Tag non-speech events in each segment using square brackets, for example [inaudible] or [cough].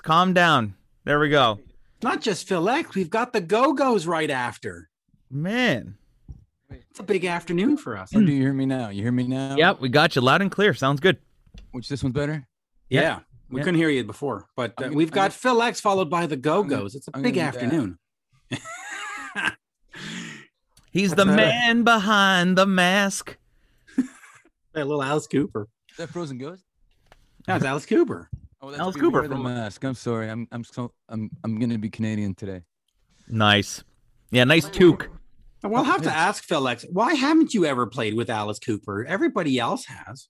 X. Calm down. There we go. Not just Phil X. We've got the Go Go's right after. Man. It's a big afternoon for us. Or do you hear me now? You hear me now? Yep, we got you loud and clear. Sounds good. Which this one's better? Yeah. Yeah. We Yeah. couldn't hear you before, but uh, gonna- we've got gonna- Phil X followed by the Go Go's. It's a I'm big gonna do that. afternoon. [laughs] He's the What's that? man behind the mask. [laughs] Hey, little Alice Cooper. Is that Frozen Ghost? No, it's Alice Cooper. Oh, Alice Cooper the from- mask. I'm sorry. I'm I'm so I'm I'm gonna be Canadian today. Nice. Yeah, nice toque. We'll have to ask Phil X. Why haven't you ever played with Alice Cooper? Everybody else has.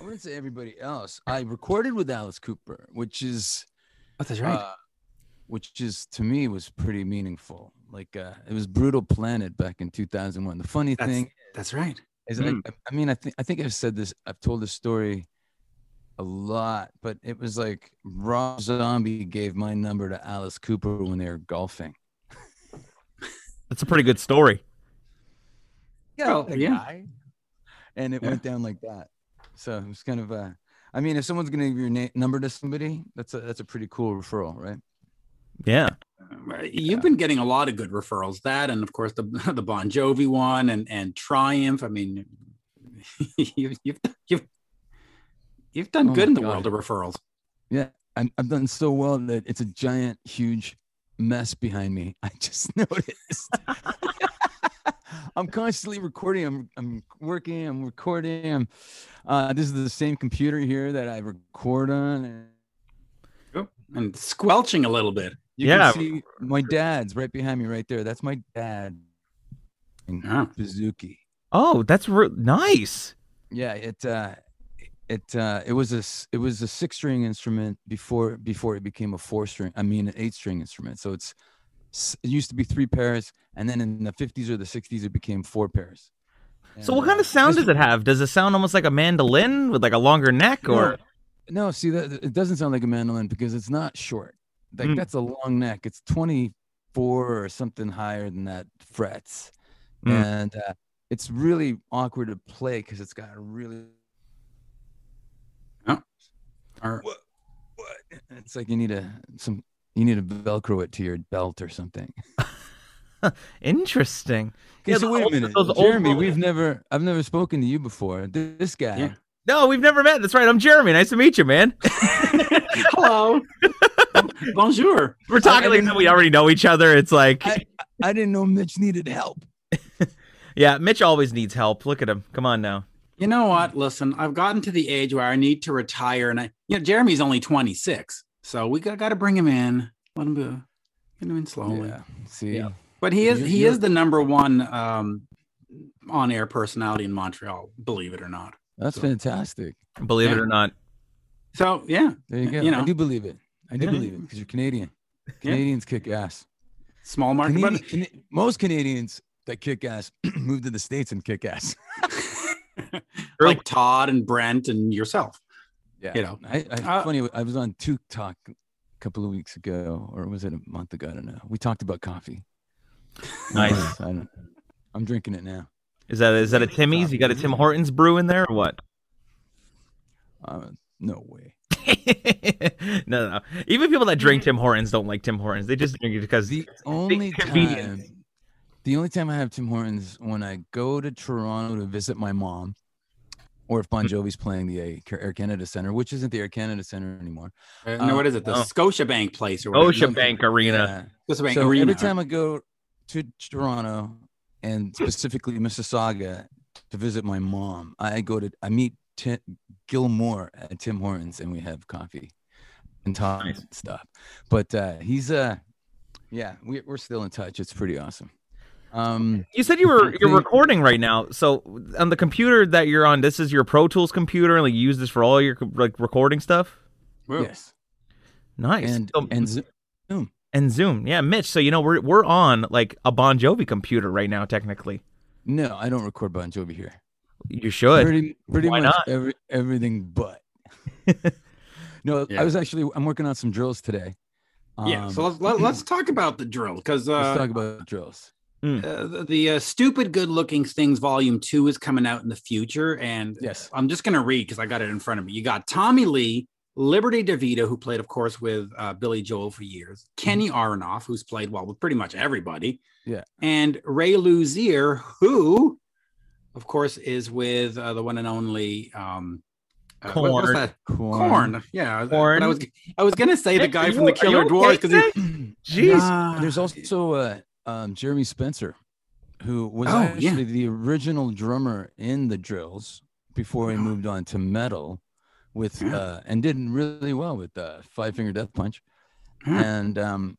I wouldn't say everybody else. I recorded with Alice Cooper, which is Oh, that's uh, which is to me was pretty meaningful. Like uh, it was Brutal Planet back in 2001. The funny That's- thing that's right. is, Hmm. I, I mean, I think I think I've said this. I've told this story a lot, but it was like Rob Zombie gave my number to Alice Cooper when they were golfing. That's a pretty good story. Well, the yeah. guy. And it Yeah. went down like that. So it was kind of uh I mean, if someone's gonna give your na- number to somebody, that's a that's a pretty cool referral, right? Yeah. Uh, You've been getting a lot of good referrals. That, and of course the [laughs] the Bon Jovi one, and and Triumph. I mean, [laughs] you've you've you've you've done Oh good in the God. world of referrals. Yeah, I'm, I've done so well that it's a giant, huge mess behind me. [laughs] I just [laughs] noticed. [laughs] I'm constantly recording. I'm I'm working. I'm recording. I'm. Uh, this is the same computer here that I record on. And and squelching a little bit. you Yeah. can see my dad's right behind me, right there. That's my dad. Yeah. Suzuki. Oh, that's re- nice. Yeah, it uh it uh it was a it was a six string instrument before before it became a four string I mean an eight string instrument. So it's it used to be three pairs and then in the 50s or the 60s it became four pairs. So what kind uh, of sound does it have? Does it sound almost like a mandolin with like a longer neck or No, see that it doesn't sound like a mandolin because it's not short. Like Mm. that's a long neck. It's 24 or something higher than that frets. Mm. And uh, it's really awkward to play because it's got a really Or- what what [laughs] it's like you need a some you need to velcro it to your belt or something [laughs] interesting? okay Yeah, so the wait a minute jeremy we've never i've never spoken to you before this guy Yeah. No, we've never met. That's right. I'm Jeremy. Nice to meet you, man. [laughs] Hello. Bonjour. We're talking like didn't- we already know each other. It's like, I, I didn't know mitch needed help yeah, Mitch always needs help. Look at him. Come on now. You know what? Listen, I've gotten to the age where I need to retire, and I, you know, Jeremy's only 26, so we got, got to bring him in. Let him go. Get him in slowly. yeah see Yeah. But he is he is the number one um, on air personality in Montreal, believe it or not. that's fantastic Believe it or not. So yeah, there you go You know. i do believe it i do Yeah. believe it because you're canadian canadians kick ass small market. but- Canadi- Cana- most canadians that kick ass [clears throat] move to the states and kick ass [laughs] like Todd and Brent and yourself. Yeah, You know, I, I uh, funny. I was on TikTok a couple of weeks ago, or was it a month ago? I don't know. We talked about coffee. Nice. I don't. I'm drinking it now. Is that is that a Timmy's? You got a Tim Hortons brew in there or what? Uh, no way. [laughs] no, no. Even people that drink Tim Hortons don't like Tim Hortons. They just drink it because The only convenience. time, the only time I have Tim Hortons when I go to Toronto to visit my mom, or if Bon Hmm. Jovi's playing the Air Canada Center, which isn't the Air Canada Center anymore. Uh, no, what is it? The oh. Scotiabank place or whatever. Scotiabank Arena. Yeah. Scotiabank so Arena. every time I go to Toronto and specifically Mississauga to visit my mom, I go to I meet Tim, Gilmore at Tim Hortons and we have coffee and talk Nice. and stuff. But uh, he's uh, yeah, we, we're still in touch. It's pretty awesome. Um, You said you were you're recording right now. So on the computer that you're on, this is your Pro Tools computer, and like you use this for all your like recording stuff. Whoa. yes, Nice. and So- and Zo- and Zoom. Yeah, Mitch. So you know we're we're on like a Bon Jovi computer right now. Technically, no, I don't record Bon Jovi here. you should. Pretty pretty Why much not? every everything but. [laughs] no, Yeah. I was actually I'm working on some drills today. Yeah. Um, So let's let, let's talk about the drill because let's uh, talk about drills. Uh, the, uh, stupid good looking things volume two is coming out in the future, and Yes. I'm just gonna read because I got it in front of me. You got Tommy Lee, Liberty DeVitto, who played, of course, with uh, Billy Joel for years, Kenny Aronoff, who's played well with pretty much everybody, Yeah. and Ray Luzier, who, of course, is with uh, the one and only um, uh, what- what's Korn. that? Corn. Corn. Yeah. But I was I was gonna say the guy are from the you- you Killer okay because? [clears throat] Jeez. There's also uh, um, Jeremy Spencer, who was Oh, actually yeah. the original drummer in the Drills before he moved on to metal, with Yeah. uh, and did really well with uh, Five Finger Death Punch, Yeah. and um,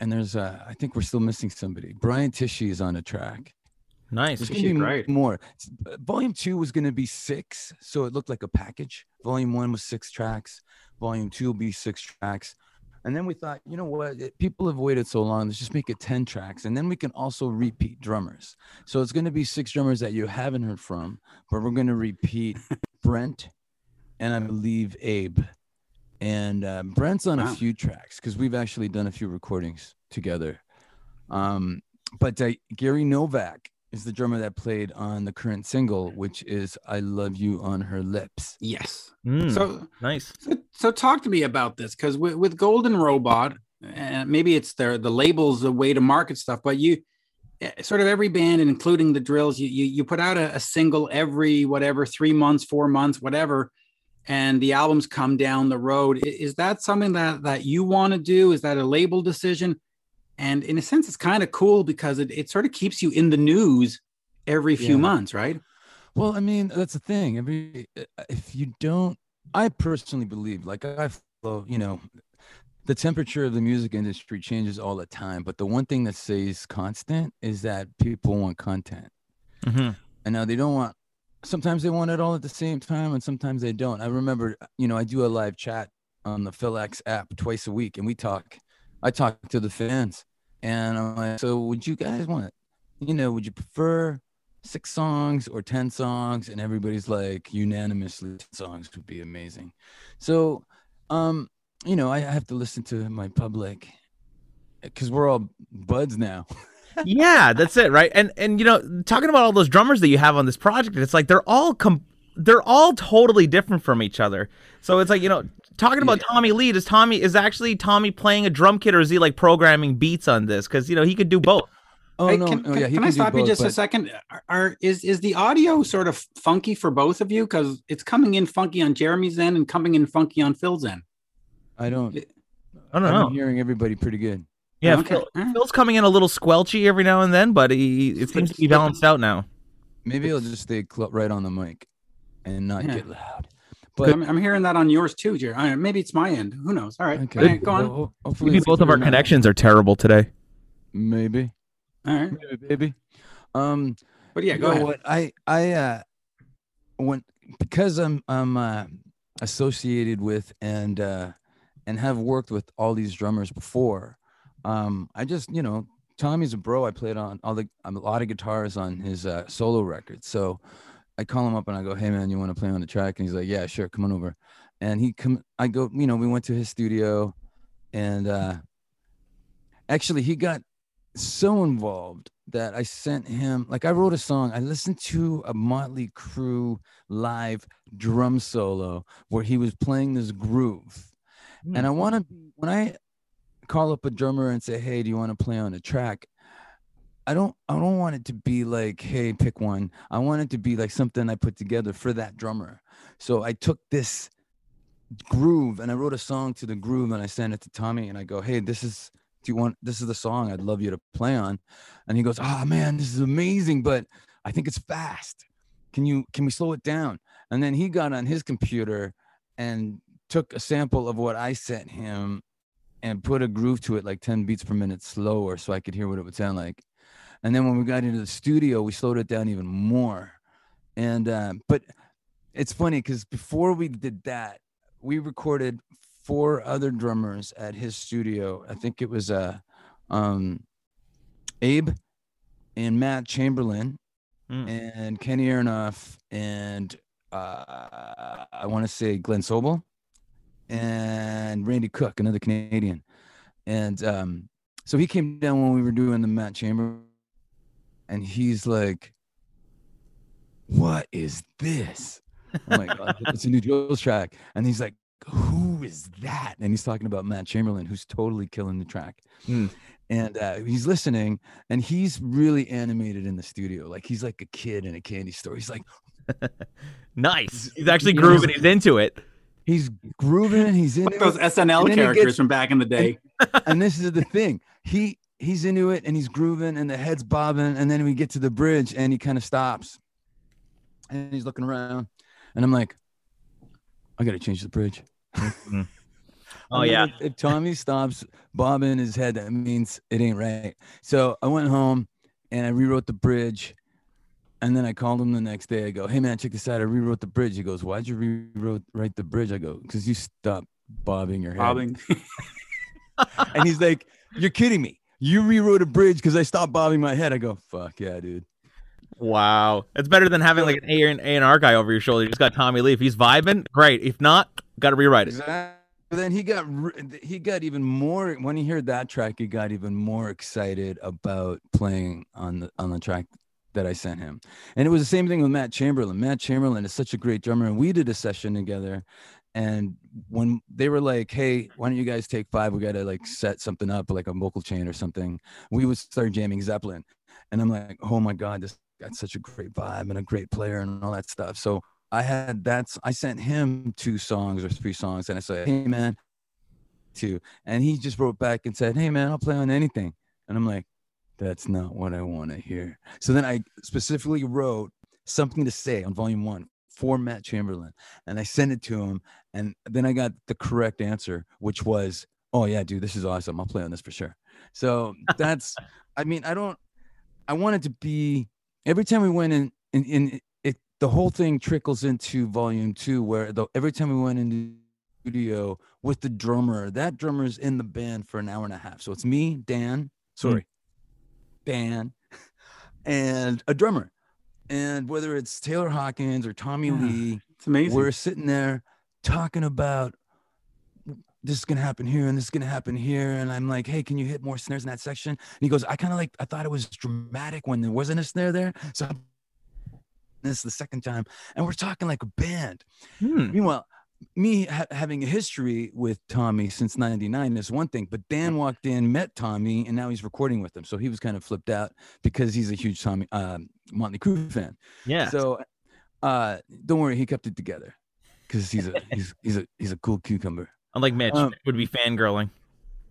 and there's uh, I think we're still missing somebody. Brian Tichy is on a track. Nice. There's Tichy, gonna be great. more. Uh, Volume two was gonna be six, so it looked like a package. Volume one was six tracks. Volume two will be six tracks. And then we thought, you know what? People have waited so long. Let's just make it 10 tracks. And then we can also repeat drummers. So it's going to be six drummers that you haven't heard from, but we're going to repeat [laughs] Brent and I believe Abe. And uh, Brent's on Wow. a few tracks because we've actually done a few recordings together. Um, but uh, Gary Novak is the drummer that played on the current single, which is I Love You on Her Lips. yes. Mm, So nice. So, so talk to me about this because with, with Golden Robot, and maybe it's their the labels the way to market stuff, but you eh, sort of every band, and including the drills, you you, you put out a, a single every whatever three months, four months, whatever, and the albums come down the road. Is that something that that you want to do? Is that a label decision? And in a sense, it's kind of cool because it, it sort of keeps you in the news every few Yeah. months, right? Well, I mean, that's the thing. Every uh, if you don't, I personally believe, like I follow, you know, the temperature of the music industry changes all the time. But the one thing that stays constant is that people want content, hmm and now they don't want. Sometimes they want it all at the same time, and sometimes they don't. I remember, you know, I do a live chat on the PhilX app twice a week, and we talk. I talk to the fans, and I'm like, so would you guys want, you know, would you prefer six songs or 10 songs? And everybody's like, unanimously, 10 songs would be amazing. So, um, you know, I have to listen to my public because we're all buds now. [laughs] yeah, that's it, right? And and you know, talking about all those drummers that you have on this project, it's like they're all com- they're all totally different from each other. So it's like you know, talking about Tommy Lee, is Tommy is actually Tommy playing a drum kit or is he like programming beats on this? Because you know he could do both. Oh, Hey, no. can, oh, yeah. he can I can do stop you both, just a second? Are, are is is the audio sort of funky for both of you? Because it's coming in funky on Jeremy's end and coming in funky on Phil's end. I don't, I don't know. I'm know. hearing everybody pretty good. Yeah, Okay. Phil, All right. Phil's coming in a little squelchy every now and then, but he it seems to be balanced out now. Maybe I'll just stay cl- right on the mic and not Yeah. get loud. But I'm, I'm hearing that on yours too, Jerry. All right, maybe it's my end. Who knows? All right, okay, All right, go on. well, hopefully Maybe both of our now. connections are terrible today. Maybe, All right, maybe, baby. Um, but yeah, you go ahead. what I I uh when because I'm I'm uh, associated with and uh and have worked with all these drummers before. Um, I just you know Tommy's a bro. I played on all the a lot of guitars on his uh, solo records. So I call him up and I go, "Hey man, you want to play on the track?" And he's like, "Yeah, sure, come on over." And he come. I go. You know, we went to his studio, and uh actually he got so involved that I sent him like I wrote a song. I listened to a Motley Crue live drum solo where he was playing this groove. And I want to when I call up a drummer and say, "Hey, do you want to play on a track?" I don't I don't want it to be like, "Hey, pick one." I want it to be like something I put together for that drummer. So I took this groove and I wrote a song to the groove and I sent it to Tommy and I go, "Hey, this is do you want this is the song I'd love you to play on?" And he goes, "Oh man, this is amazing, but I think it's fast. Can you can we slow it down?" And then he got on his computer and took a sample of what I sent him and put a groove to it like 10 beats per minute slower so I could hear what it would sound like. And then when we got into the studio, we slowed it down even more. And uh, but it's funny because before we did that, we recorded four other drummers at his studio. I think it was uh um Abe and Matt Chamberlain Mm. and Kenny Aronoff and uh, I want to say Glenn Sobel and Randy Cooke, another Canadian. And um, so he came down when we were doing the Matt Chamber, and he's like, "What is this?" I'm like, "Oh, "It's a new Joe's track," and he's like, "Who who is that? And he's talking about Matt Chamberlain, who's totally killing the track. Hmm. And uh, he's listening, and he's really animated in the studio. Like he's like a kid in a candy store. He's like, [laughs] Nice. He's actually grooving. He's into it. he's grooving, he's in Like those SNL And it characters gets- from back in the day. and this is the thing. He he's into it and he's grooving and the head's bobbing, and then we get to the bridge and he kind of stops. And he's looking around. And I'm like, I gotta change the bridge. Mm-hmm. [laughs] Oh I'm yeah. If, if Tommy stops bobbing his head, that means it ain't right. So I went home and I rewrote the bridge. And then I called him the next day. I go, Hey man, check this out. I rewrote the bridge. He goes, Why'd you rewrote write the bridge? I go, Because you stopped bobbing your head. Bobbing. [laughs] And he's like, You're kidding me. You rewrote a bridge because I stopped bobbing my head. I go, Fuck yeah, dude. Wow. It's better than having like an A and A and R guy over your shoulder. You just got Tommy Lee. If he's vibing, great. If not, got to rewrite it. Exactly. But then he got he got even more when he heard that track. He got even more excited about playing on the on the track that I sent him. And it was the same thing with Matt Chamberlain. Matt Chamberlain is such a great drummer, and we did a session together. And when they were like, "Hey, why don't you guys take five? We got to like set something up, like a vocal chain or something," we would start jamming Zeppelin. And I'm like, "Oh my god, this got such a great vibe and a great player and all that stuff." So I had that's I sent him two songs or three songs, and I said, "Hey man," two, and he just wrote back and said, "Hey man, I'll play on anything," and I'm like, "That's not what I want to hear." So then I specifically wrote something to say on volume one for Matt Chamberlain, and I sent it to him, and then I got the correct answer, which was, "Oh yeah, dude, this is awesome. I'll play on this for sure." So that's, I mean, I don't, I want it to be every time we went in, in, in it, the whole thing trickles into volume two, where the, every time we went into the studio with the drummer, that drummer is in the band for an hour and a half. So it's me, Dan, hmm. sorry, Dan, [laughs] and a drummer. And whether it's Taylor Hawkins or Tommy Yeah. Lee, It's amazing. we're sitting there talking about this is gonna happen here and this is gonna happen here. And I'm like, hey, can you hit more snares in that section? And he goes, I kind of like I thought it was dramatic when there wasn't a snare there. So this is the second time, and we're talking like a band. Hmm. Meanwhile, me ha- having a history with Tommy since '99 is one thing, but Dan walked in, met Tommy, and now he's recording with him. So he was kind of flipped out because he's a huge Tommy um, Motley Crue fan. Yeah. So, uh, don't worry, he kept it together because he's a he's he's a he's a cool cucumber. Unlike Mitch, um, would be fangirling.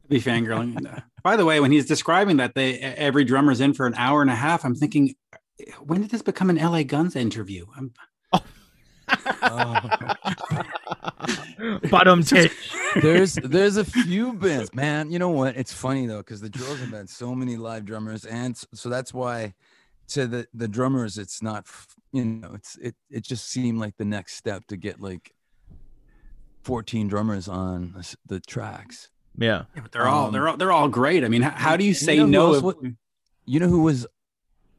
be fangirling. Uh, By the way, when he's describing that they every drummer's in for an hour and a half, I'm thinking, when did this become an LA Guns interview? I'm, Bottom titch. there's there's a few bands, man. You know what? It's funny though because the drills have had so many live drummers, and so that's why to the the drummers, it's not you know it's it it just seemed like the next step to get like 14 drummers on the tracks. Yeah. yeah, but they're all Um, they're all they're all great. I mean, how, how do you and you say know no? if- wa- You know who was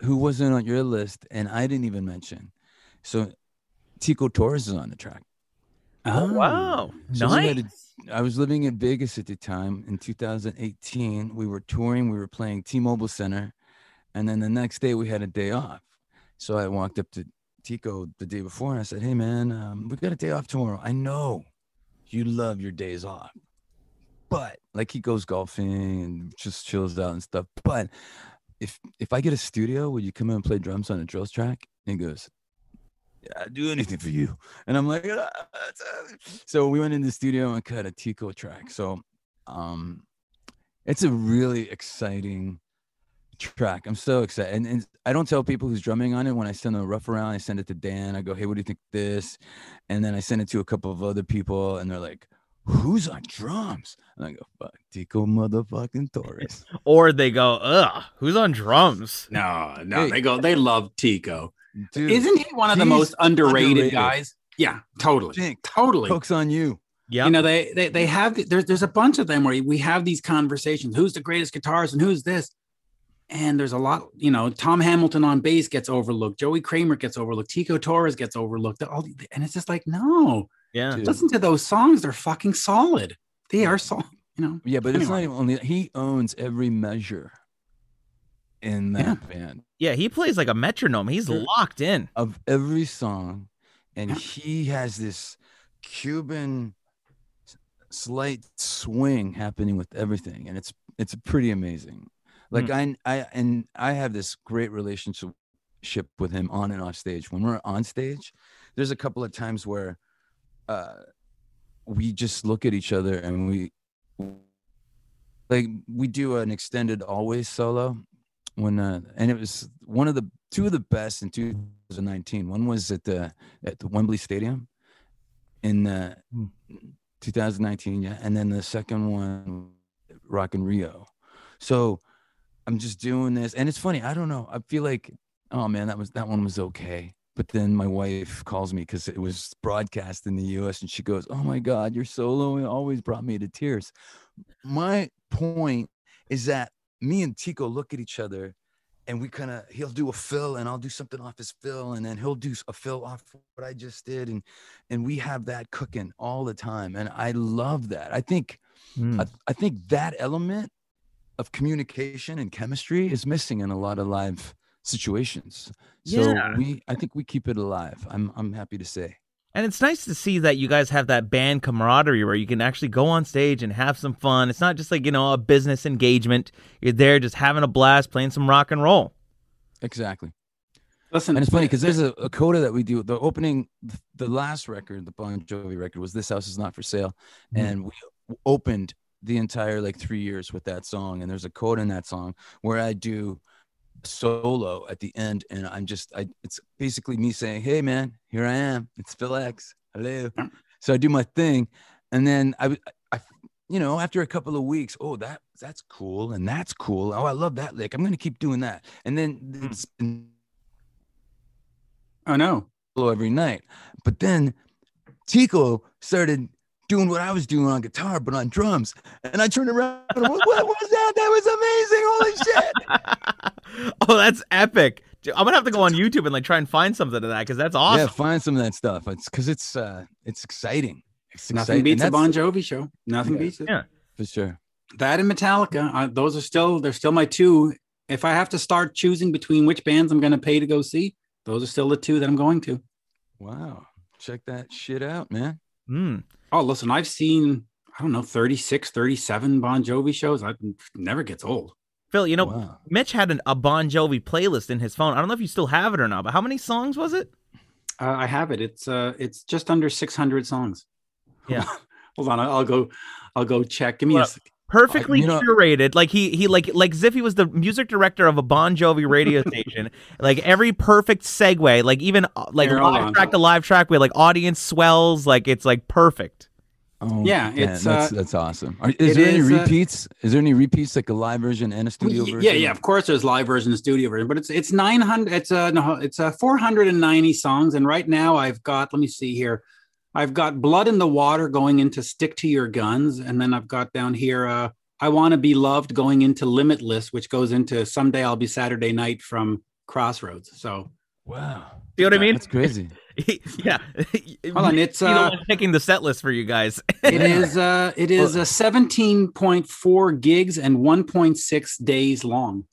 who wasn't on your list, and I didn't even mention. So Tico Torres is on the track. Oh, wow. So we had a- Nice. I was living in Vegas at the time in 2018. We were touring, we were playing T Mobile Center. And then the next day we had a day off. So I walked up to Tico the day before and I said, Hey, man, um, we got a day off tomorrow. I know you love your days off, but like he goes golfing and just chills out and stuff. But if if I get a studio, would you come in and play drums on a drills track? And he goes, yeah, I'd do anything for you. And I'm like, "Ah, that's, uh," so we went in the studio and cut a Tico track. So um it's a really exciting track. I'm so excited. And, and I don't tell people who's drumming on it when I send a rough around, I send it to Dan. I go, hey, what do you think of this? And then I send it to a couple of other people and they're like, who's on drums? And I go, fuck, Tico motherfucking Torres. [laughs] Or they go, ugh, who's on drums? no, no, Hey. they go. They love Tico. Dude, Isn't he one of the most underrated, underrated. guys? Yeah, totally, Jink, totally. Coke's on you. Yeah. You know, they they they have the- there's there's a bunch of them where we have these conversations. Who's the greatest guitarist and who's this? And there's a lot, you know, Tom Hamilton on bass gets overlooked, Joey Kramer gets overlooked, Tico Torres gets overlooked. All the- and it's just like, no, yeah. Dude. listen to those songs. They're fucking solid. They are so, you know. Yeah, but it's not even only he owns every measure in that Yeah. band Yeah. He plays like a metronome. He's locked in. of every song, and he has this Cuban slight swing happening with everything, and it's it's pretty amazing. Like I I and I have this great relationship with him on and off stage. When we're on stage, there's a couple of times where uh we just look at each other and we like we do an extended always solo when uh and it was one of the two of the best in 2019 one was at the at the wembley stadium in uh, Hmm. 2019 yeah and then the second one rock in rio. So i'm just doing this and it's funny i don't know i feel like oh man that was that one was okay but then my wife calls me because it was broadcast in the us and she goes oh my god your solo always brought me to tears. My point is that me and tico look at each other and we kind of he'll do a fill and i'll do something off his fill and then he'll do a fill off what i just did and and we have that cooking all the time and i love that i think Mm. I, I think that element of communication and chemistry is missing in a lot of live situations so Yeah. we i think we keep it alive i'm i'm happy to say And it's nice to see that you guys have that band camaraderie where you can actually go on stage and have some fun. It's not just like, you know, a business engagement. You're there just having a blast, playing some rock and roll. exactly Listen, and it's funny because there's a, a coda that we do the opening the last record the bon jovi record was this house is not for sale Mhm. and we opened the entire like three years with that song and there's a coda in that song where i do solo at the end and i'm just i it's basically me saying hey man here i am. It's phil x. Hello. So i do my thing and then i i you know after a couple of weeks oh that that's cool and that's cool. Oh i love that lick. I'm gonna keep doing that. And then hmm. it's been oh no, solo every night. But then Tico started doing what I was doing on guitar, but on drums. And I turned around and what, what was that? That was amazing. Holy shit. [laughs] oh, that's epic. I'm gonna have to go on YouTube and like try and find something of that because that's awesome. Yeah, find some of that stuff. It's because it's uh it's exciting. It's nothing exciting. beats a Bon Jovi show. Nothing Yeah. beats it. Yeah. for sure. That and Metallica. Uh, those are still they're still my two. If I have to start choosing between which bands I'm going to pay to go see, those are still the two that I'm going to. Wow. Check that shit out, man. Mm. Oh, listen, I've seen I don't know 36, 37 Bon Jovi shows. I never gets old. Phil, you know, wow. Mitch had an, a Bon Jovi playlist in his phone. I don't know if you still have it or not, but how many songs was it? Uh, I have it. It's uh, it's just under 600 songs. Yeah. [laughs] Hold on, I'll go. I'll go check. Give me a Well, sec. Perfectly you know- curated. Like he he like like Ziffy was the music director of a Bon Jovi radio [laughs] station. Like every perfect segue, like even uh, like Here, live on. track to live track with like audience swells, like it's like perfect. Oh, Yeah, man, it's, that's uh, that's awesome. Are, is it there any is, uh, repeats? is there any repeats like a live version and a studio Y- version? Yeah, yeah. Of course, there's live version and studio version, but it's it's 900. It's a no, it's a 490 songs, and right now I've got. Let me see here. I've got Blood in the Water going into Stick to Your Guns, and then I've got down here. Uh, I Want to Be Loved going into Limitless, which goes into Someday I'll Be Saturday Night from Crossroads. So Wow. you know what I mean? That's crazy. [laughs] yeah. [laughs] hold on, it's uh, picking the set list for you guys. [laughs] it is uh, it is a 17.4 gigs and 1.6 days long.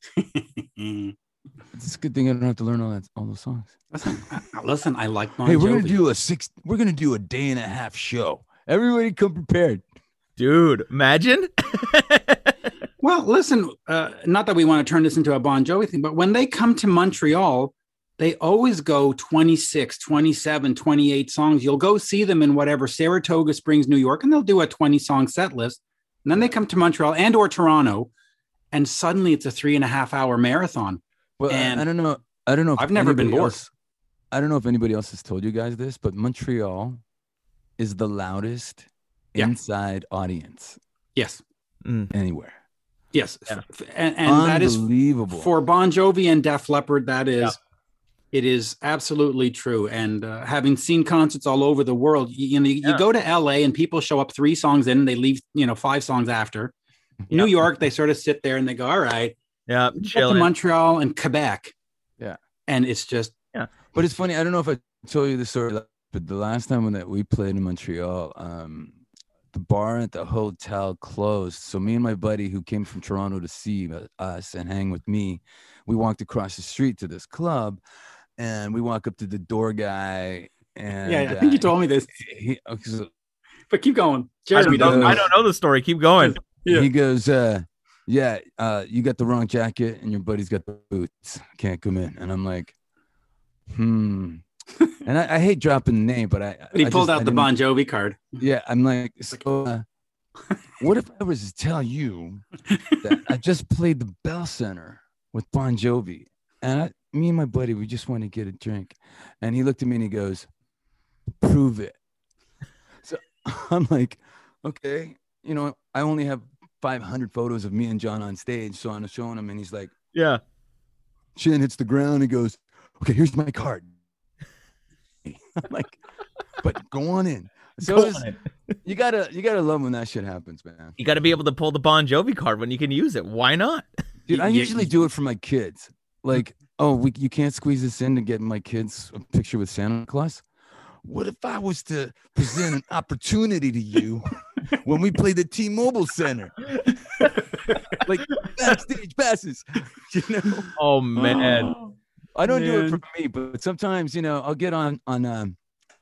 It's a good thing I don't have to learn all that all those songs. listen, I- listen, I like Bon hey, we're gonna Jovi. do a six. We're gonna do a day and a half show. Everybody come prepared. Dude, imagine. [laughs] Well, listen, uh, not that we want to turn this into a Bon Jovi thing, but when they come to Montreal, they always go 26, 27, 28 songs. You'll go see them in whatever Saratoga Springs, New York, and they'll do a 20 song set list. And then they come to Montreal and or Toronto, and suddenly it's a three and a half hour marathon. Well, I- And I don't know. I don't know. If I've never been anybody bored. else- I don't know if anybody else has told you guys this, but Montreal is the loudest Yeah. inside audience Yes. Mm. anywhere. Yes. Yeah. And, and that is unbelievable. for Bon Jovi and Def Leppard. That is, Yeah. it is absolutely true. And uh, having seen concerts all over the world, you, you know, you, Yeah. you go to LA and people show up three songs in, and they leave, you know, five songs after. New York, they sort of sit there and they go, "All right." Yeah, Get to chilling. Montreal and Quebec, Yeah. and it's just yeah. But it's funny. I don't know if I told you the story, but the last time that we played in Montreal, um, the bar at the hotel closed. So me and my buddy, who came from Toronto to see us and hang with me, we walked across the street to this club, and we walk up to the door guy. And yeah. I think you uh, told me this. he, okay, so but keep going. I don't, Jeremy know, doesn't know. I don't know the story. Keep going. Yeah. He goes, uh, yeah, uh, you got the wrong jacket and your buddy's got the boots. Can't come in. And I'm like, hmm. And I, I hate dropping the name, but I But he I pulled just- I out the Bon Jovi card. Yeah, I'm like, so [laughs] uh, what if I was to tell you that I just played the Bell Center with Bon Jovi, and I, me and my buddy, we just want to get a drink, and he looked at me and he goes, "Prove it." So [laughs] I'm like, okay, you know, I only have 500 photos of me and John on stage, so I'm showing him, and he's like, Yeah. chin hits the ground, he goes, "Okay, here's my card." [laughs] I'm like, but go on in. So Go was- on it. [laughs] you gotta you gotta love when that shit happens, man. You got to be able to pull the Bon Jovi card when you can use it. Why not? Dude, I Y- y- usually do it for my kids. Like, oh, we, you can't squeeze this in to get my kids a picture with Santa Claus. What if I was to present an opportunity to you when we play the T-Mobile Center? like backstage passes, [laughs] you know. Oh man. I don't do it for me, but sometimes you know I'll get on on um,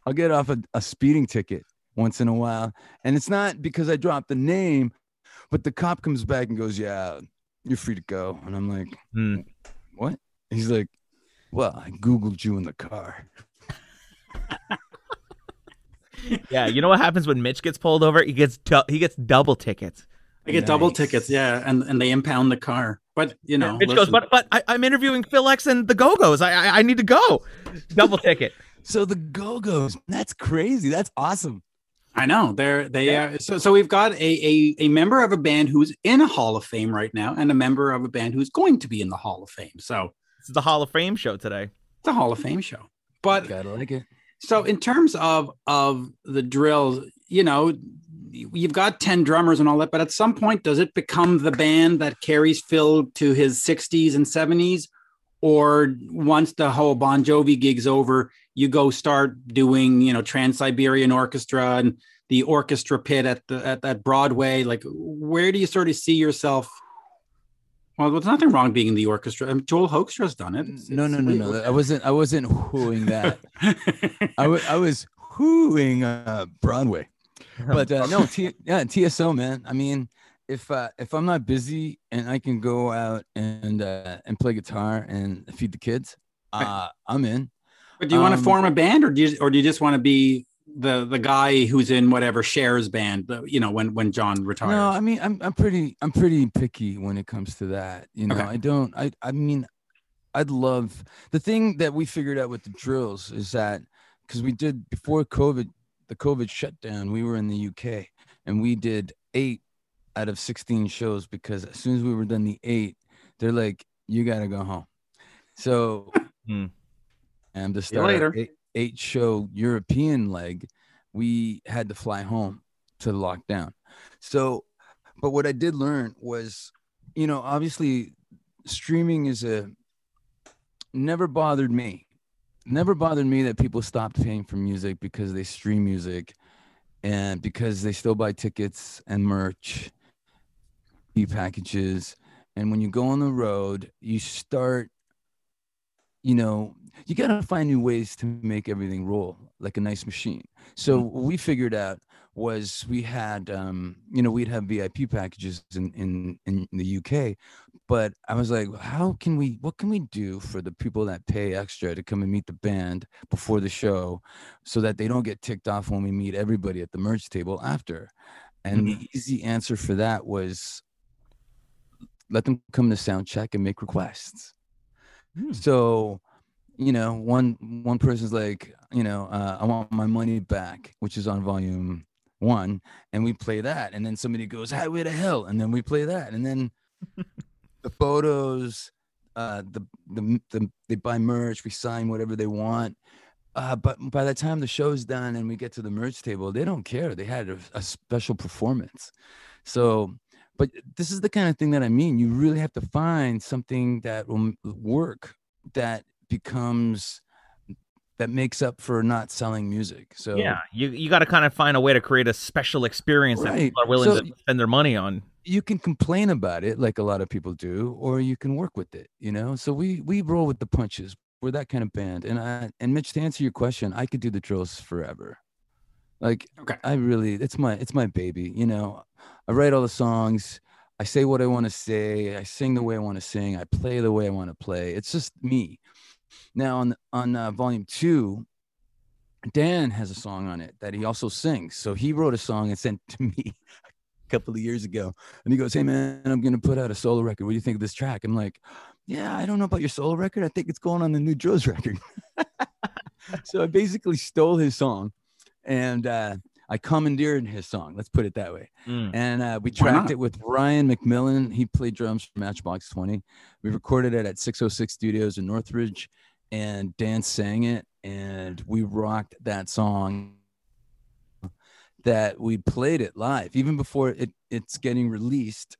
I'll get off a, a speeding ticket once in a while, and it's not because I dropped the name, but the cop comes back and goes, "Yeah, you're free to go," and I'm like, Hmm. "What?" He's like, "Well, I googled you in the car." [laughs] Yeah. You know what happens when Mitch gets pulled over? He gets du- he gets double tickets. I get double tickets, yeah, and, and they impound the car. But you know, Mitch goes, but but I, I'm interviewing Phil X and the Go Go's. I, I I need to go. Double ticket. [laughs] So the Go Go's, that's crazy. That's awesome. I know they're they are uh, so so we've got a, a a member of a band who's in a Hall of Fame right now, and a member of a band who's going to be in the Hall of Fame. So This is the Hall of Fame show today. it's a Hall of Fame show. But Gotta like it. So in terms of of the drills, you know, you've got 10 drummers and all that, but at some point does it become the band that carries Phil to his 60s and 70s? Or once the whole Bon Jovi gig's over, you go start doing, you know, Trans Siberian Orchestra and the orchestra pit at the at that Broadway. Like, where do you sort of see yourself? Well, there's nothing wrong being in the orchestra. I mean, Joel Hoekstra's done it. It's- No, no, it's- no, no. I wasn't. I wasn't hooing that. I I was hooing uh, Broadway. [laughs] but uh, no, T- yeah, TSO, man. I mean, if uh, if I'm not busy and I can go out and uh, and play guitar and feed the kids, uh, I'm in. But do you want to Um, form a band, or do you, or do you just want to be the the guy who's in whatever shares band? the- You know, when when John retires. No, I mean, I'm I'm pretty I'm pretty picky when it comes to that. You know, Okay. I don't. I I mean, I'd love the thing that we figured out with the drills is that because we did before COVID, the COVID shutdown, we were in the UK and we did eight out of 16 shows because as soon as we were done the eight, they're like, you got to go home. So, Hmm. and to start later. eight, eight show European leg, we had to fly home to lockdown. So, but what I did learn was, you know, obviously streaming is a never bothered me. Never bothered me that people stopped paying for music because they stream music and because they still buy tickets and merch, e packages. And when you go on the road, you start, you know, you got to find new ways to make everything roll like a nice machine. So what we figured out was we had, um, you know, we'd have VIP packages in, in, in the UK, but I was like, how can we, what can we do for the people that pay extra to come and meet the band before the show so that they don't get ticked off when we meet everybody at the merch table after? And the easy answer for that was let them come to sound check and make requests. Hmm. So, you know, one one person's like, you know, uh, I want my money back, which is on volume one, and we play that, and then somebody goes, Highway to Hell, and then we play that, and then [laughs] the photos, uh, the, the the they buy merch, we sign whatever they want. Uh, but by the time the show's done and we get to the merch table, they don't care. They had a, a special performance. So, but this is the kind of thing that I mean. You really have to find something that will uh, work that becomes that makes up for not selling music. So Yeah, you you got to kind of find a way to create a special experience that people are willing So- to spend their money on. you can complain about it like a lot of people do, or you can work with it, you know? So we we roll with the punches. We're that kind of band. And I and Mitch, to answer your question, I could do the drills forever. Like Okay. I really it's my it's my baby, you know. I write all the songs, I say what I want to say, I sing the way I want to sing, I play the way I want to play. It's just me. Now on on uh, volume 2, Dan has a song on it that he also sings. So he wrote a song and sent to [laughs] me a couple of years ago. And he goes, Hey man, I'm gonna put out a solo record. What do you think of this track? I'm like, Yeah, I don't know about your solo record. I think it's going on the new Drills record. [laughs] so I basically stole his song and uh I commandeered his song. Let's put it that way. Mm. And uh, we tracked it with Ryan MacMillan. He played drums for Matchbox 20. We recorded it at 606 Studios in Northridge, and Dan sang it, and we rocked that song. That we played it live, even before it, it's getting released.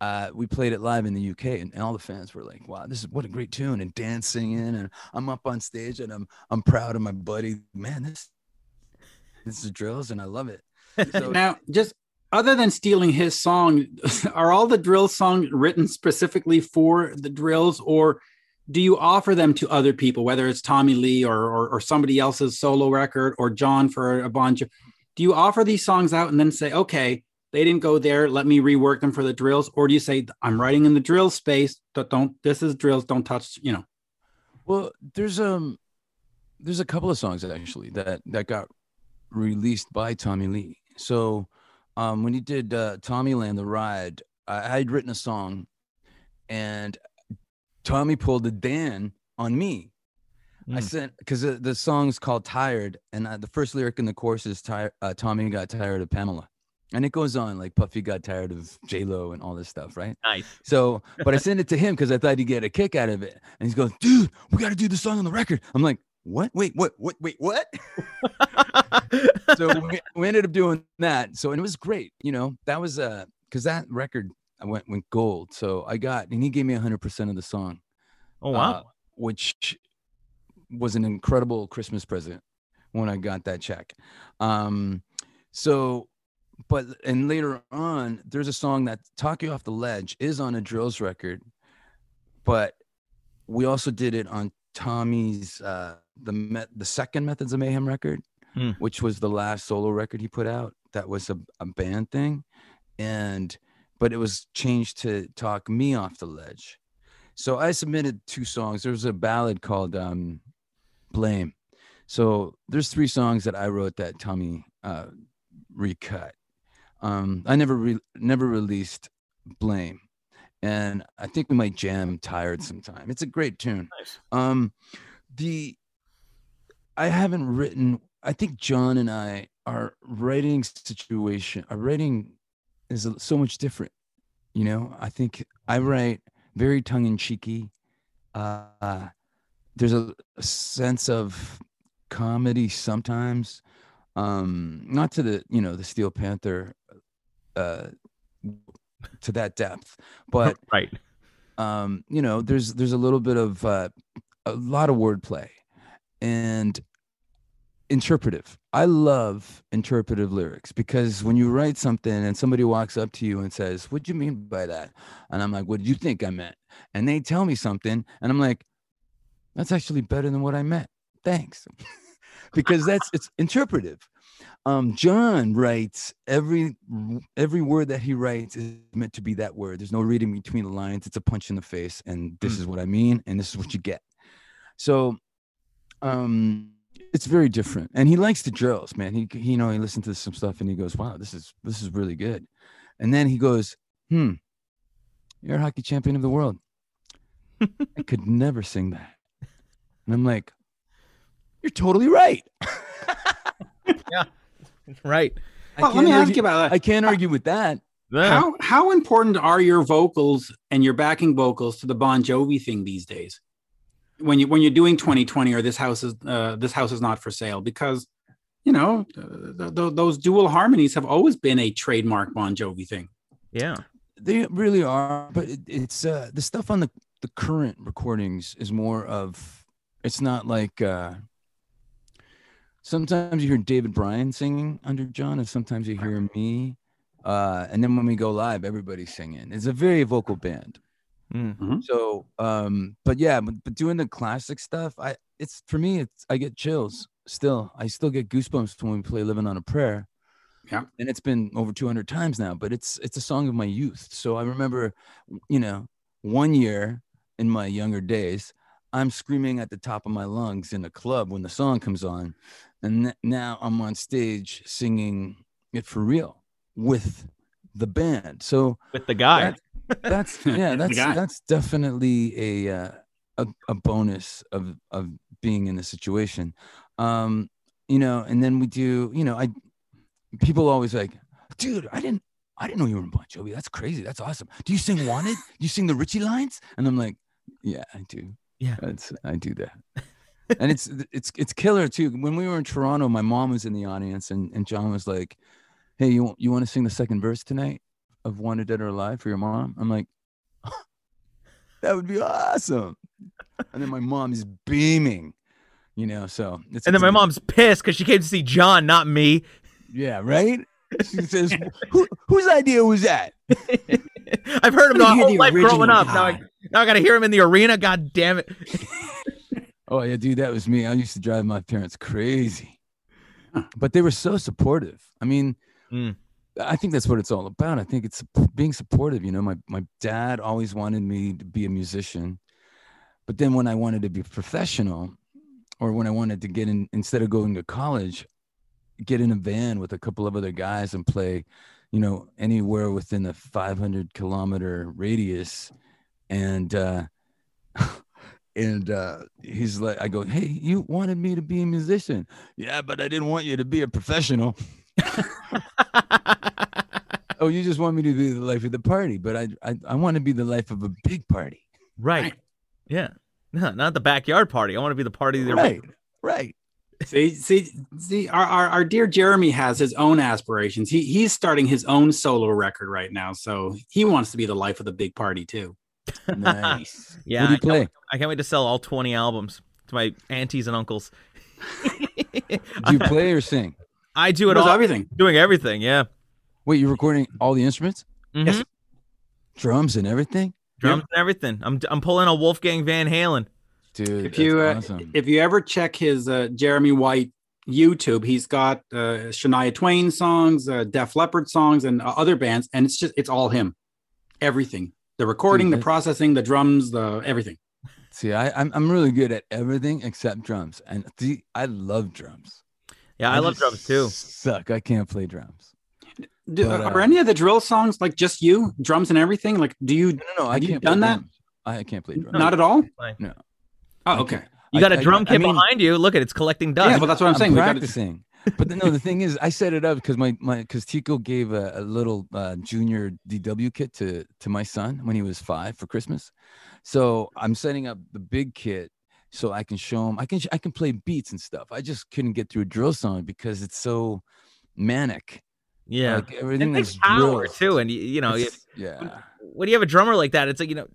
Uh, we played it live in the UK, and, and all the fans were like, "Wow, this is what a great tune!" And Dan singing, and I'm up on stage, and I'm I'm proud of my buddy. Man, this this is drills, and I love it. [laughs] So Now, just other than stealing his song, [laughs] are all the drill songs written specifically for the drills, or do you offer them to other people, whether it's Tommy Lee or or, or somebody else's solo record, or John for a bunch of? Do you offer these songs out and then say, okay, they didn't go there, let me rework them for the drills, or do you say, I'm writing in the drill space, don't, don't this is drills, don't touch, you know? Well, there's um there's a couple of songs actually that that got released by Tommy Lee. So um when he did uh Tommyland the Ride, I I'd written a song and Tommy pulled a Dan on me. I Mm. sent because the, the song's called Tired, and uh, the first lyric in the chorus is tired. Uh, Tommy got tired of Pamela, and it goes on like Puffy got tired of J Lo and all this stuff, right? Nice. So, but I sent it to him because I thought he'd get a kick out of it. And he's going, dude, we got to do the song on the record. I'm like, what? Wait, what? What? Wait, what? [laughs] so we, we ended up doing that. So, and it was great. You know, that was uh, because that record I went went gold. So I got, and he gave me 100% of the song, oh wow. uh, which was an incredible Christmas present when I got that check. Um, so, but and later on, there's a song that "Talk You Off the Ledge" is on a Drills record, but we also did it on Tommy's uh, the met the second Methods of Mayhem record, Hmm. which was the last solo record he put out. That was a, a band thing, and but it was changed to "Talk Me Off the Ledge." So I submitted two songs. There was a ballad called um, "Blame." So there's three songs that I wrote that Tommy uh, recut. Um, I never re- never released "Blame," and I think we might jam "Tired" sometime. It's a great tune. Nice. Um, the I haven't written. I think John and I our writing situation. Our writing is so much different. You know, I think I write very tongue in cheeky. Uh, there's a, a sense of comedy sometimes. Um, not to the you know the Steel Panther, uh, to that depth, but [laughs] right. um, you know, there's there's a little bit of uh, a lot of wordplay and interpretive. I love interpretive lyrics because when you write something and somebody walks up to you and says, "What do you mean by that?" and I'm like, "What did you think I meant?" and they tell me something, and I'm like, "That's actually better than what I meant." Thanks, [laughs] because that's it's interpretive. Um, John writes every every word that he writes is meant to be that word. There's no reading between the lines. It's a punch in the face, and this Mm. is what I mean, and this is what you get. So, um, it's very different. And he likes the drills, man. He, he you know he listens to some stuff and he goes, "Wow, this is this is really good." And then he goes, "Hmm, you're a hockey champion of the world. I could [laughs] never sing that." And I'm like, "You're totally right." [laughs] Yeah, right. I Well, let can't me ask argue- you about that. I can't argue with that. Yeah. How how important are your vocals and your backing vocals to the Bon Jovi thing these days? When you when you're doing 2020 or this house is uh, this house is not for sale because you know th- th- those dual harmonies have always been a trademark Bon Jovi thing. Yeah. They really are, but it, it's uh, the stuff on the the current recordings is more of. It's not like. uh Sometimes you hear David Bryan singing under John, and sometimes you hear me. Uh, and then when we go live, everybody's singing. It's a very vocal band. Mm. So, um, but yeah, but, but doing the classic stuff, I it's for me, it's I get chills. still. I still get goosebumps when we play "Living on a Prayer." Yeah. and it's been over 200 times now, but it's it's a song of my youth. So I remember, you know, one year in my younger days, I'm screaming at the top of my lungs in a club when the song comes on, and now I'm on stage singing it for real with the band. So with the guy. That- that's [laughs] yeah, that's that's definitely a uh, a, a bonus of of being in the situation. Um, you know, and then we do, you know, I people always like, dude, I didn't I didn't know you were in Bon Jovi. That's crazy. That's awesome. Do you sing Wanted? Do you sing the Richie lines? And I'm like, yeah, I do. Yeah. That's I do that. and it's it's it's killer too. When we were in Toronto, my mom was in the audience and, and John was like, Hey, you you want to sing the second verse tonight of Wanted Dead or Alive for your mom? I'm like, [laughs] that would be awesome. And then my mom is beaming, you know. So it's And then my mom's pissed because she came to see John, not me. yeah, right. She says, [laughs] Who, "Whose idea was that?" [laughs] I've heard him my whole the life growing up. Now I, now I got to hear him in the arena. God damn it! Oh yeah, dude, that was me. I used to drive my parents crazy, but they were so supportive. I mean, Mm. I think that's what it's all about. I think it's being supportive. You know, my my dad always wanted me to be a musician, but then when I wanted to be professional, or when I wanted to get in, instead of going to college, get in a van with a couple of other guys and play, you know, anywhere within a 500 kilometer radius, and. uh [laughs] and uh he's like i go hey you wanted me to be a musician yeah but i didn't want you to be a professional [laughs] [laughs] oh you just want me to be the life of the party but i i, I want to be the life of a big party right. Right. Yeah. No, not the backyard party. I want to be the party of the right right See, see, see. Our, our our dear Jeremy has his own aspirations. He he's starting his own solo record right now, so he wants to be the life of the big party too. nice [laughs] Yeah. what do I play Can't, I can't wait to sell all 20 albums to my aunties and uncles. [laughs] do you play or sing I do it does all. everything. Doing everything. Yeah. wait you're recording all the instruments Mhm. drums and everything Drums and everything. I'm I'm pulling a Wolfgang Van Halen. dude If you uh, awesome. if you ever check his uh, Jeremy White YouTube, he's got uh, Shania Twain songs, uh, Def Leppard songs, and uh, other bands, and it's just it's all him. Everything, the recording, the processing, the drums, the everything. see I, I'm, I'm really good at everything except drums and see i love drums Yeah, I, love drums too. suck i can't play drums Do, But, are uh, any of the drill songs like just you, drums and everything? Like, do you no no no i Have you can't done that? drums. I, I can't play drums not at all? No. Oh, okay. You got a I- drum I kit mean- behind you. Look at it, it's collecting dust. Yeah, but that's what I'm, saying. We gotta- practicing. but the, no, the thing is, I set it up because my my because Tico gave a, a little uh, junior DW kit to to my son when he was five for Christmas. So I'm setting up the big kit so I can show them. I can I can play beats and stuff. I just couldn't get through a drill song because it's so manic. yeah. like it everything takes is power too, and you, you know, if, yeah. when you have a drummer like that, it's like you know,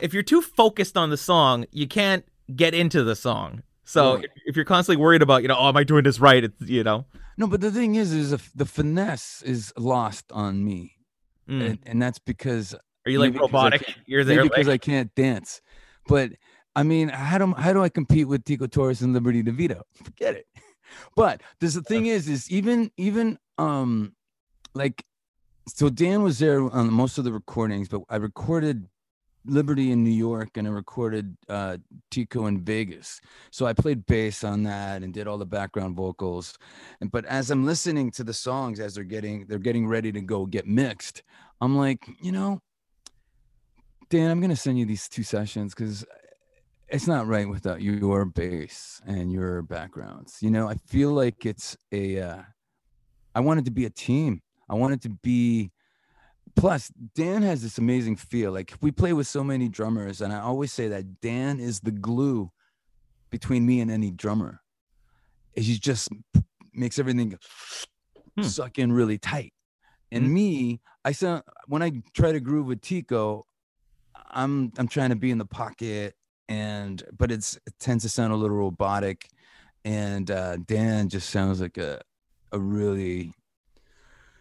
if you're too focused on the song, you can't get into the song. So Right. if, you're constantly worried about, you know, oh, am I doing this right? It's you know, No, but the thing is, is if the finesse is lost on me, mm. and, and that's because are you like maybe 'cause I robotic? You're there. maybe because I can't dance. But I mean, how do how do I compete with Tico Torres and Liberty DeVitto? [laughs] Forget it. But there's the thing is, is even even um like so Dan was there on most of the recordings, but I recorded Liberty in New York and I recorded uh Tico in Vegas. So I played bass on that and did all the background vocals. And but as I'm listening to the songs as they're getting they're getting ready to go get mixed, I'm like, you know, Dan, I'm gonna send you these two sessions because it's not right without your bass and your backgrounds. You know, I feel like it's a. Uh, I want it to be a team. I want it to be. Plus, Dan has this amazing feel. Like we play with so many drummers, and I always say that Dan is the glue between me and any drummer. He just makes everything Hmm. suck in really tight. And Mhm. me, I sound when I try to groove with Tico, I'm I'm trying to be in the pocket and but it's it tends to sound a little robotic and uh Dan just sounds like a a really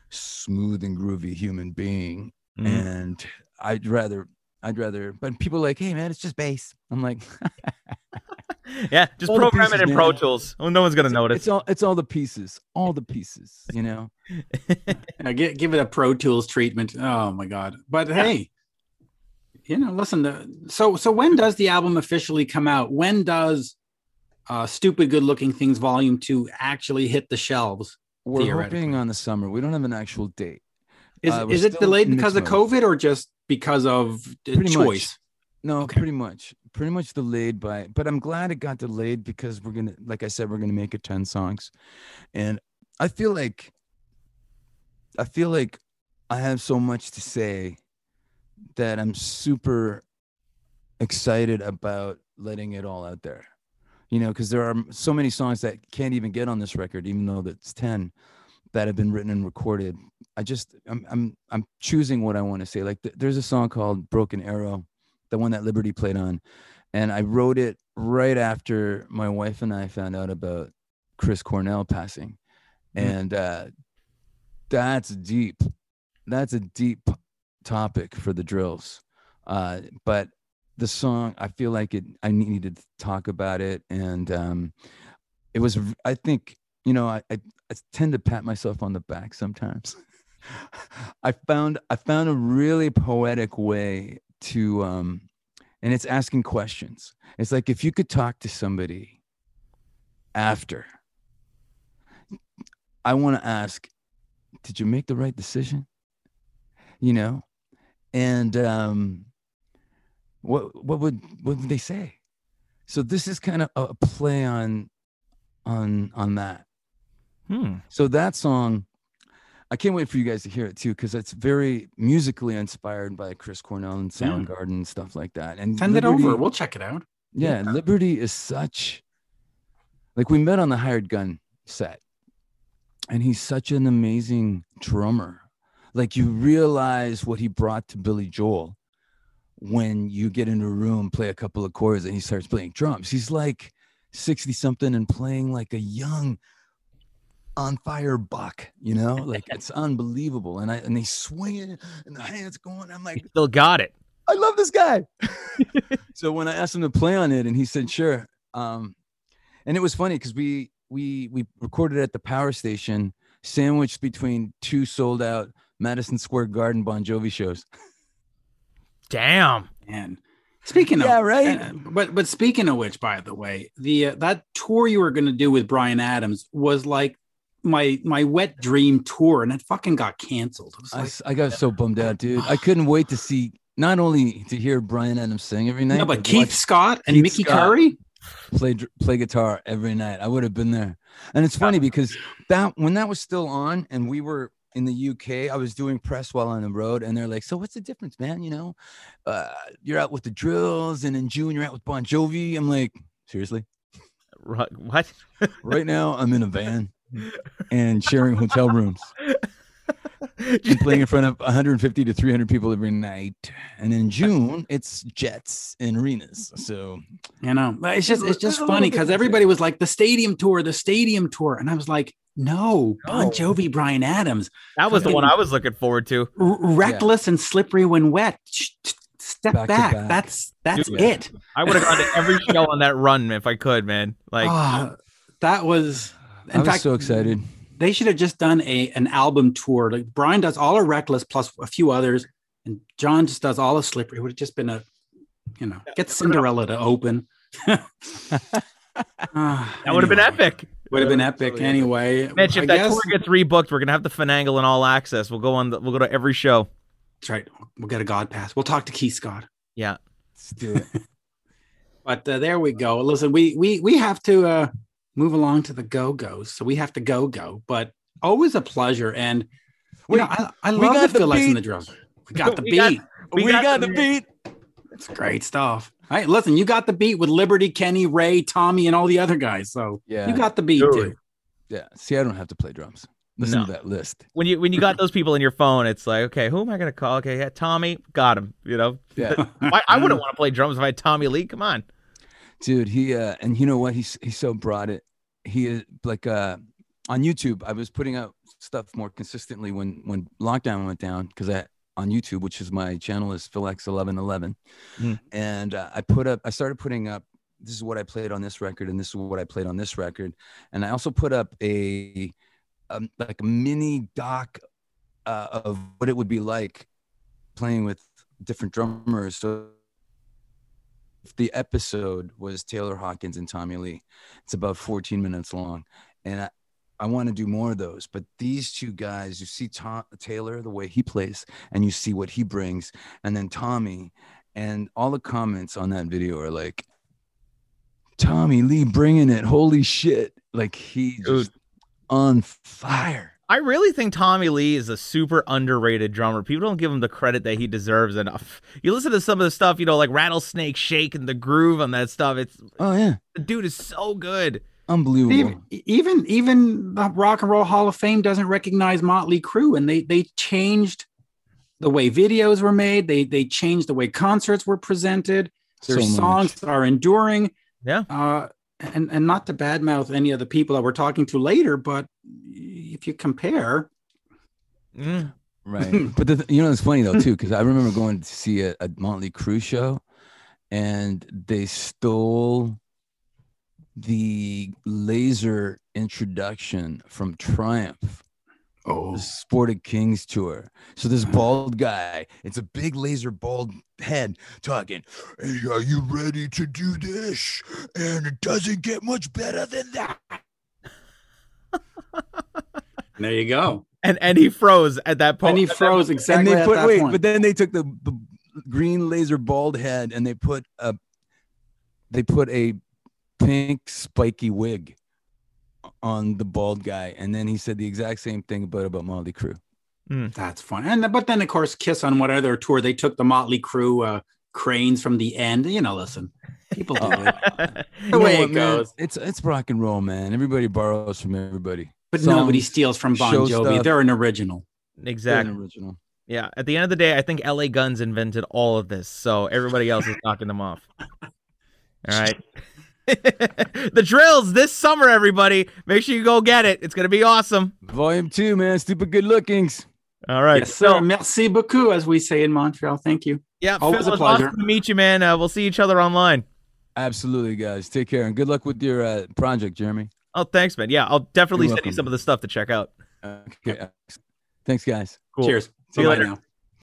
smooth and groovy human being Mm. and I'd rather I'd rather but people are like hey man it's just bass I'm like [laughs] Yeah, just All the program pieces, it in Pro. Tools. Oh, no one's gonna notice. It's all it's all the pieces, all the pieces. You know. [laughs] Yeah, give, give it a Pro Tools treatment. Oh my god! But hey, you know, listen. To, so so when does the album officially come out? When does uh, "Stupid Good Looking Things" Volume Two actually hit the shelves? We're hoping on the summer. We don't have an actual date. Is Uh, is it delayed because of. COVID or just because of Pretty choice? much. No, Okay. pretty much. Pretty much delayed by but I'm glad it got delayed because we're gonna like I said, we're gonna make it 10 songs. And I feel like I feel like I have so much to say that I'm super excited about letting it all out there. You know, because there are so many songs that can't even get on this record, even though that's 10 that have been written and recorded. I just I'm I'm I'm choosing what I want to say. Like th- there's a song called Broken Arrow, the one that Liberty played on, and I wrote it right after my wife and I found out about Chris Cornell passing, Mhm. and uh, that's deep. That's a deep topic for the drills, uh, but the song I feel like it. I needed to talk about it, and um, it was. I think you know I, I I tend to pat myself on the back sometimes. [laughs] I found I found a really poetic way to um and it's asking questions. It's like if you could talk to somebody after I want to ask did you make the right decision? You know? And um what what would what would they say? So this is kind of a play on on on that. Hmm. So that song, I can't wait for you guys to hear it too, because it's very musically inspired by Chris Cornell and Soundgarden and stuff like that. And Send it over. We'll check it out. yeah, Liberty is such like we met on the hired gun set, and he's such an amazing drummer. Like you realize what he brought to Billy Joel when you get in a room, play a couple of chords, and he starts playing drums. He's like 60 something and playing like a young on fire buck, you know, [laughs] like it's unbelievable. And I and he's swinging and the hands going. I'm like, You still got it. I love this guy. [laughs] [laughs] so when I asked him to play on it, and he said sure, um, and it was funny because we we we recorded at the power station, sandwiched between two sold out Madison Square Garden Bon Jovi shows. Damn. And speaking of Yeah, right? uh, but but speaking of which, by the way, the uh, that tour you were going to do with Bryan Adams was like my my wet dream tour, and it fucking got canceled. It was I, like, s- I got so bummed out, dude. I [sighs] couldn't wait to see not only to hear Bryan Adams sing every night, no, but but Keith Scott and Keith Mickey Scott. Curry. play play guitar every night. I would have been there. And it's funny because that when that was still on and we were in the UK, I was doing press while on the road, and they're like, "So what's the difference, man? You know, uh, you're out with the Drills, and in June you're out with Bon Jovi." I'm like, seriously, Ru- What? right now I'm in a van [laughs] and sharing hotel rooms and playing in [laughs] front of 150 to 300 people every night. And in June it's jets and arenas. So You know, it's just it's just funny because everybody was like the stadium tour, the stadium tour, and I was like, no, Bon Jovi, Bryan Adams, That was the one I was looking forward to. R- reckless and slippery when wet. Sh- sh- Step Back back. back. That's that's Dude, it. I would have gone to every show on that run if I could, man. Like, Ah, that was. I In was fact, so excited. They should have just done a an album tour. Like Bryan does all of Reckless plus a few others, and John just does all of Slippery. It would have just been a, you know, get Cinderella to open. [laughs] Ah, that would have been epic. Would have been epic totally anyway. Mitch, if I that guess- tour gets rebooked, we're gonna have to finagle an all access. We'll go on. The, we'll go to every show. That's right. We'll get a God pass. We'll talk to Keith Scott. Yeah. Let's do it. [laughs] But uh, there we go. Listen, we we we have to uh, move along to the go goes, so we have to go go. But always a pleasure, and you Wait, know, I, I we love got the the Phil X and the drums. [laughs] We got the We got- beat. We we, got got, the the beat. It's great stuff. All right, listen, you got the beat with Liberty, Kenny, Ray, Tommy, and all the other guys. So Yeah. you got the beat Dude. too. Yeah. See, I don't have to play drums. Listen No. to that list. When you when you got those people in your phone, it's like, okay, who am I gonna call? Okay, yeah, Tommy, got him. You know, Yeah. [laughs] I, I wouldn't want to play drums if I had Tommy Lee. Come on. Dude, he uh and you know what? He's he so brought it. He is like uh on YouTube, I was putting out stuff more consistently when when lockdown went down because I on YouTube, which is my channel is PhilX1111. Mhm. And uh, I put up I started putting up this is what I played on this record, and this is what I played on this record. And I also put up a, um, like a mini doc uh, of what it would be like playing with different drummers. So the episode was Taylor Hawkins and Tommy Lee. It's about 14 minutes long, and I, I want to do more of those. But these two guys, you see Tom, Taylor the way he plays, and you see what he brings, and then Tommy, and all the comments on that video are like, Tommy Lee bringing it, holy shit! Like he just on fire. I really think Tommy Lee is a super underrated drummer. People don't give him the credit that he deserves enough. You listen to some of the stuff, you know, like Rattlesnake Shake and the groove on that stuff. It's Oh yeah, the dude is so good. unbelievable. Even, even even the Rock and Roll Hall of Fame doesn't recognize Motley Crue, and they they changed the way videos were made. They they changed the way concerts were presented. Their So much. songs are enduring. Yeah. Uh, and and not to badmouth any of the people that we're talking to later, but if you compare, Mm. Right. [laughs] but the, you know, it's funny though too, because I remember going to see a, a Motley Crue show, and they stole the laser introduction from Triumph, oh, the Sport of Kings tour. So this bald guy, it's a big laser bald head talking. Hey, are you ready to do this? And it doesn't get much better than that. there you go. And and he froze at that point. And he froze exactly and they at put that wait, point. but then they took the, the green laser bald head and they put a they put a pink spiky wig on the bald guy, and then he said the exact same thing about about Motley Crue. That's fun. And but then of course, Kiss on what other tour they took the Motley Crue uh, cranes from the end. You know, listen, people do it. Mm. The way know it what, man? goes. It's it's rock and roll, man. Everybody borrows from everybody. But Songs, nobody steals from Bon Jovi. stuff. They're an original. They're an original. Yeah. At the end of the day, I think LA Guns invented all of this, so everybody else is knocking them off. [laughs] All right. [laughs] the drills this summer, everybody. Make sure you go get it. It's gonna be awesome. Volume two, man. Stupid good lookings. All right. Yes, sir. Merci beaucoup, as we say in Montreal. Thank you. Yeah, Always Phil, a it's awesome pleasure. to meet you, man. Uh, we'll see each other online. Absolutely, guys. Take care and good luck with your uh, project, Jeremy. Oh, thanks, man. Yeah, I'll definitely You're send you some of the stuff to check out. Okay. Thanks, guys. Cool. Cheers. See you Bye-bye later. now.